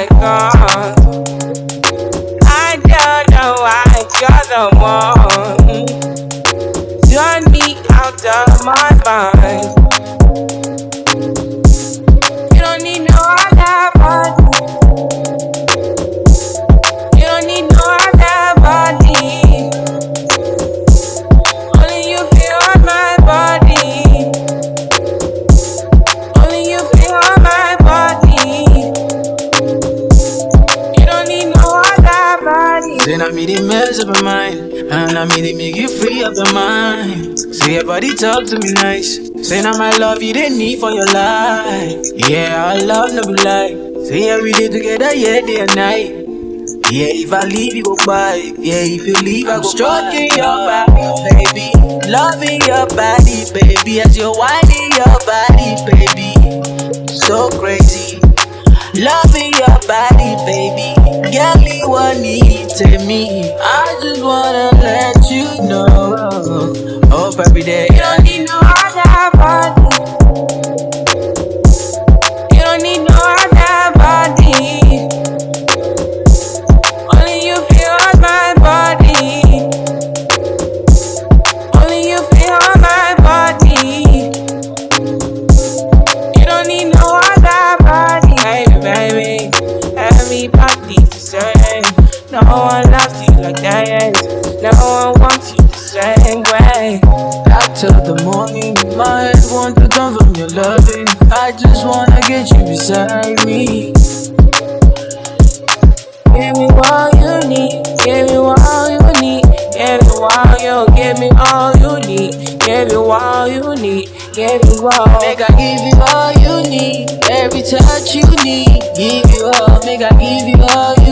like God. Then I made it mess up my mind, and I made it make you free up your mind. Say your body talk to me nice. Say now my love you didn't need for your life. Yeah, our love no be lie. Say yeah we did together, yeah day and night. Yeah, if I leave you go by. Yeah, if you leave I go stroking your body, baby. Loving your body, baby. As you're whining your body, me. I just wanna let you know. Hope every day. You don't need same way. Back till the morning, my head want to come from your loving. I just wanna get you beside me. Give me all you need. Give me all you need. Give me all you. Give me all you need. Give me all you need. Give me all. Make I give you all you need, every touch you need. Give you all, make I give you all you